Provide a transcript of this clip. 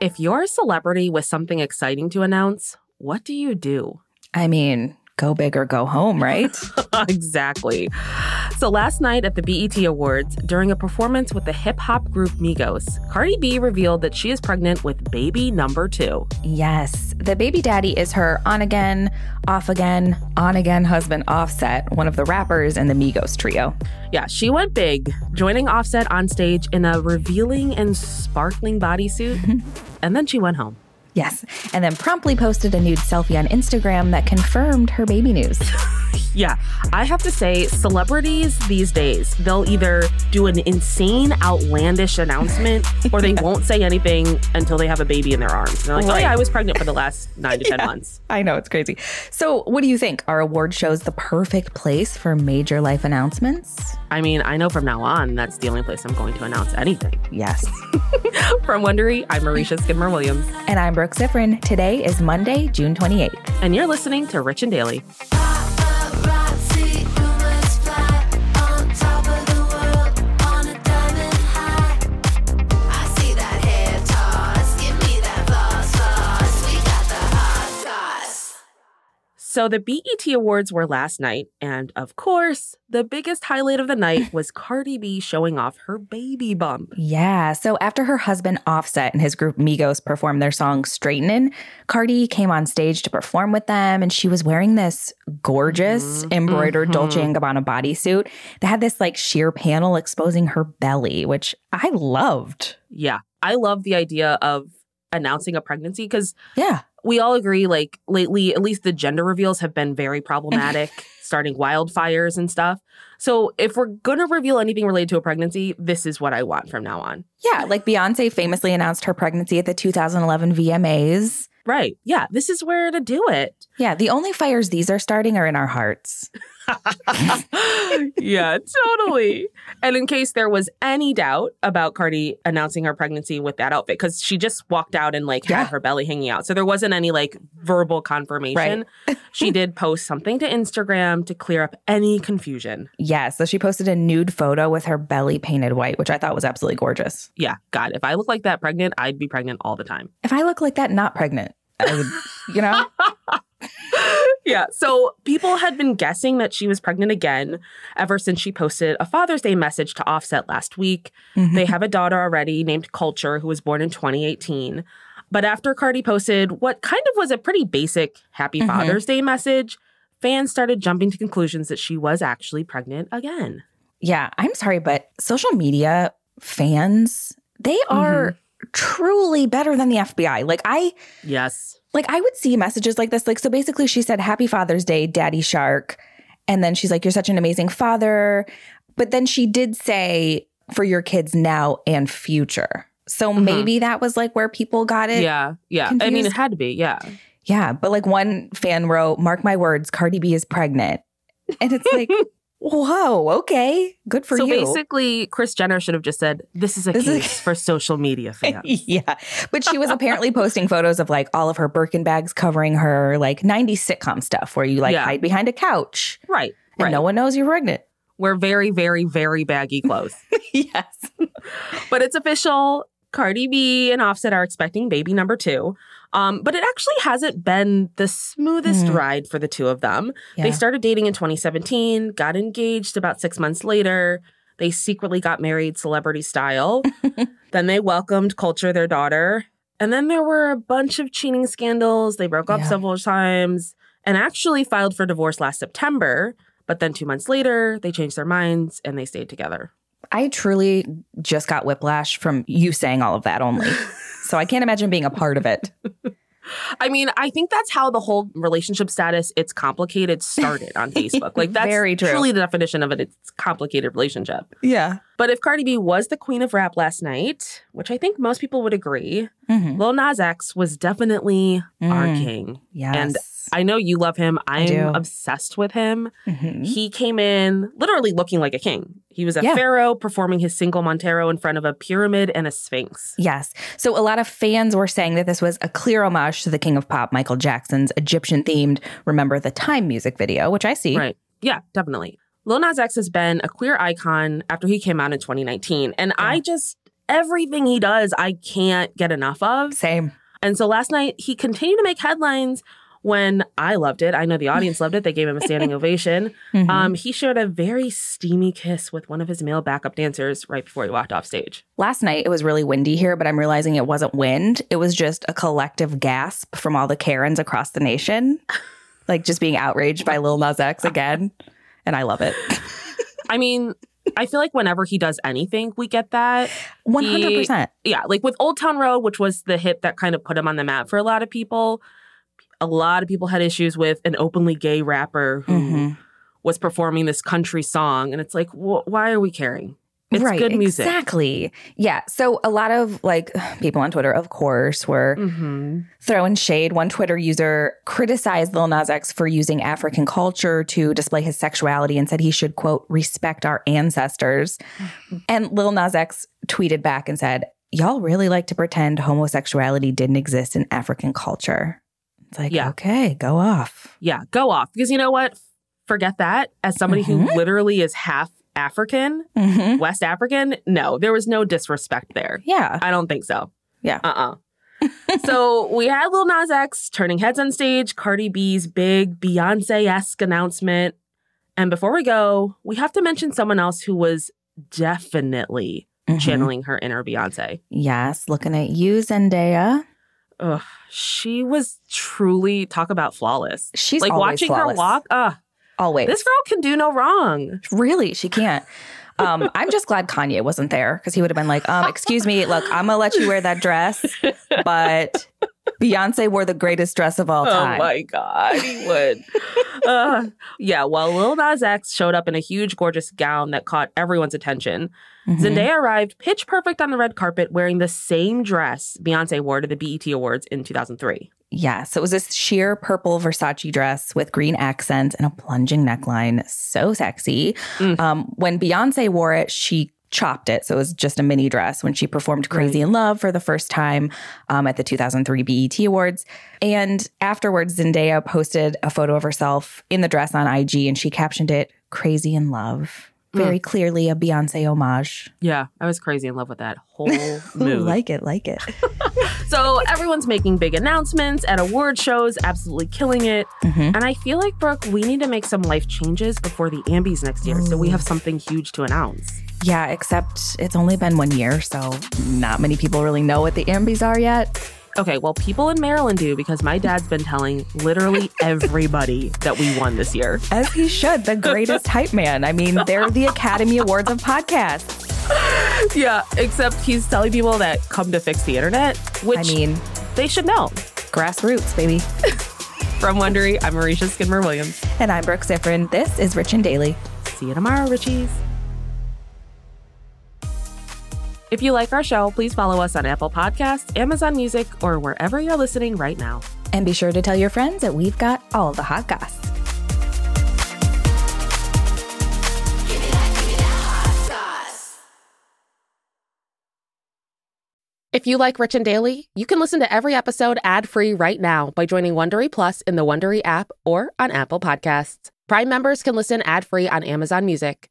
If you're a celebrity with something exciting to announce, what do you do? I mean, go big or go home, right? exactly. So last night at the BET Awards, during a performance with the hip hop group Migos, Cardi B revealed that she is pregnant with baby number two. yes. The baby daddy is her on again, off again, on again husband Offset, one of the rappers in the Migos trio. Yeah, she went big, joining Offset on stage in a revealing and sparkling bodysuit, and then she went home. Yes. And then promptly posted a nude selfie on Instagram that confirmed her baby news. Yeah, I have to say, celebrities these days, they'll either do an insane, outlandish announcement or they won't say anything until they have a baby in their arms. And they're like, oh, yeah, I was pregnant for the last nine to 10 months. I know, it's crazy. So, what do you think? Are award shows the perfect place for major life announcements? I mean, I know from now on, that's the only place I'm going to announce anything. Yes. From Wondery, I'm Aricia Skidmore Williams, and I'm Brooke Siffrinn. Today is Monday, June 28th. and you're listening to Rich and Daily. So the BET Awards were last night, and of course, the biggest highlight of the night was Cardi B showing off her baby bump. Yeah. So after her husband Offset and his group Migos performed their song Straightenin', Cardi came on stage to perform with them and she was wearing this gorgeous mm-hmm. embroidered mm-hmm. Dolce and Gabbana bodysuit that had this like sheer panel exposing her belly, which I loved. Yeah, I love the idea of announcing a pregnancy because Yeah. We all agree, like, lately, at least the gender reveals have been very problematic, starting wildfires and stuff. So if we're going to reveal anything related to a pregnancy, this is what I want from now on. Yeah, like Beyonce famously announced her pregnancy at the 2011 VMAs. Right. Yeah, this is where to do it. Yeah, the only fires these are starting are in our hearts. yeah, totally. And in case there was any doubt about Cardi announcing her pregnancy with that outfit, because she just walked out and like Yeah. had her belly hanging out. So there wasn't any like verbal confirmation. she did post something to Instagram to clear up any confusion. Yeah, so she posted a nude photo with her belly painted white, which I thought was absolutely gorgeous. Yeah, God, if I look like that pregnant, I'd be pregnant all the time. If I look like that not pregnant, I would, you know? yeah. So people had been guessing that she was pregnant again ever since she posted a Father's Day message to Offset last week. They have a daughter already named Culture who was born in 2018. But after Cardi posted what kind of was a pretty basic Happy Mhm. Father's Day message, fans started jumping to conclusions that she was actually pregnant again. Yeah, I'm sorry, but social media fans, they are truly better than the FBI. Like I Yes. Like I would see messages like this. Like, so basically she said, Happy Father's Day, Daddy Shark. And then she's like, You're such an amazing father. But then she did say for your kids now and future. So Mhm. maybe that was like where people got it. yeah. Yeah. I mean, it had to be. Yeah. Yeah, but like one fan wrote, "Mark my words, Cardi B is pregnant," and it's like, whoa, okay, good for so you. So basically, Kris Jenner should have just said, "This is a This is a- case for social media fans." yeah, but she was apparently posting photos of like all of her Birkin bags covering her, like '90s sitcom stuff, where you like Yeah. hide behind a couch right. and Right. no one knows you're pregnant. Wear very, very, very baggy clothes. yes, but it's official. Cardi B and Offset are expecting baby number two. Um, but it actually hasn't been the smoothest Mhm. ride for the two of them. They started dating in 2017, got engaged about six months later. They secretly got married celebrity style. then they welcomed Culture, their daughter. And then there were a bunch of cheating scandals. They broke up Yeah. several times and actually filed for divorce last September. But then two months later, they changed their minds and they stayed together. I truly just got whiplash from you saying all of that only. so I can't imagine being a part of it. I mean, I think that's how the whole relationship status, it's complicated, started on Facebook. Like, that's Very true. truly the definition of it. It's complicated relationship. Yeah. But if Cardi B was the queen of rap last night, which I think most people would agree, Mhm. Lil Nas X was definitely our Mm. king. Yes. And I know you love him. I'm obsessed with him. Mhm. He came in literally looking like a king. He was a Yeah. pharaoh performing his single Montero in front of a pyramid and a sphinx. Yes. So a lot of fans were saying that this was a clear homage to the King of Pop, Michael Jackson's Egyptian themed Remember the Time music video, which I see. Right. Yeah, definitely. Lil Nas X has been a queer icon after he came out in 2019. And I just everything he does, I can't get enough of. Same. And so last night, he continued to make headlines when I loved it. I know the audience loved it. They gave him a standing ovation. Mhm. Um, he shared a very steamy kiss with one of his male backup dancers right before he walked off stage. Last night it was really windy here, but I'm realizing it wasn't wind. It was just a collective gasp from all the Karens across the nation, like just being outraged by Lil Nas X again. And I love it. I mean, I feel like whenever he does anything, we get that. 100%. Yeah, like with Old Town Road, which was the hit that kind of put him on the map for a lot of people. A lot of people had issues with an openly gay rapper who Mhm. was performing this country song, and it's like, wh- why are we caring? It's right, good music. Exactly. Yeah. So a lot of like people on Twitter, of course, were hmm throwing shade. One Twitter user criticized Lil Nas X for using African culture to display his sexuality and said he should, quote, respect our ancestors. And Lil Nas X tweeted back and said, Y'all really like to pretend homosexuality didn't exist in African culture. It's like, Yeah. okay, go off. Yeah, go off because you know what? Forget that. As somebody who Mhm. literally is half African, hmm West African, no, there was no disrespect there. Yeah. I don't think so. Yeah. Uh uh so we had Lil Nas X turning heads on stage, Cardi B's big Beyonce esque announcement. And before we go, we have to mention someone else who was definitely Mhm. channeling her inner Beyonce. Yes. Looking at you, Zendaya. Ugh, she was truly talk about flawless. She's like watching her walk. Uh, Always. this girl can do no wrong. Really, she can't. Um, I'm just glad Kanye wasn't there because he would have been like, um, excuse me, look, I'm gonna let you wear that dress, but Beyonce wore the greatest dress of all time. Oh my god, he would. uh, yeah, well, Lil Nas X showed up in a huge, gorgeous gown that caught everyone's attention. Mhm. Zendaya arrived pitch perfect on the red carpet, wearing the same dress Beyonce wore to the BET Awards in 2003. Yes, it was this sheer purple Versace dress with green accents and a plunging neckline. So sexy. Mm. Um, when Beyonce wore it, she chopped it. So it was just a mini dress when she performed Crazy in Love for the first time um, at the 2003 BET Awards. And afterwards, Zendaya posted a photo of herself in the dress on IG and she captioned it Crazy in Love. Very clearly a Beyonce homage. Yeah, I was crazy in love with that whole mood. like it, like it. so everyone's making big announcements at award shows, absolutely killing it. Mhm. And I feel like, Brooke, we need to make some life changes before the Ambies next year. So we have something huge to announce. Yeah, except it's only been one year, so not many people really know what the Ambies are yet. Okay, well, people in Maryland do because my dad's been telling literally everybody that we won this year. As he should, the greatest hype man. I mean, they're the Academy Awards of podcasts. Yeah, except he's telling people that come to fix the internet, which I mean, they should know. grassroots, baby. From Wondery, I'm Aricia Skidmore Williams. And I'm Brooke Siffrinn. This is Rich and Daily. See you tomorrow, Richies. If you like our show, please follow us on Apple Podcasts, Amazon Music, or wherever you're listening right now. And be sure to tell your friends that we've got all the hot goss. Give me that, give me that hot sauce. If you like Rich and Daily, you can listen to every episode ad-free right now by joining Wondery Plus in the Wondery app or on Apple Podcasts. Prime members can listen ad-free on Amazon Music.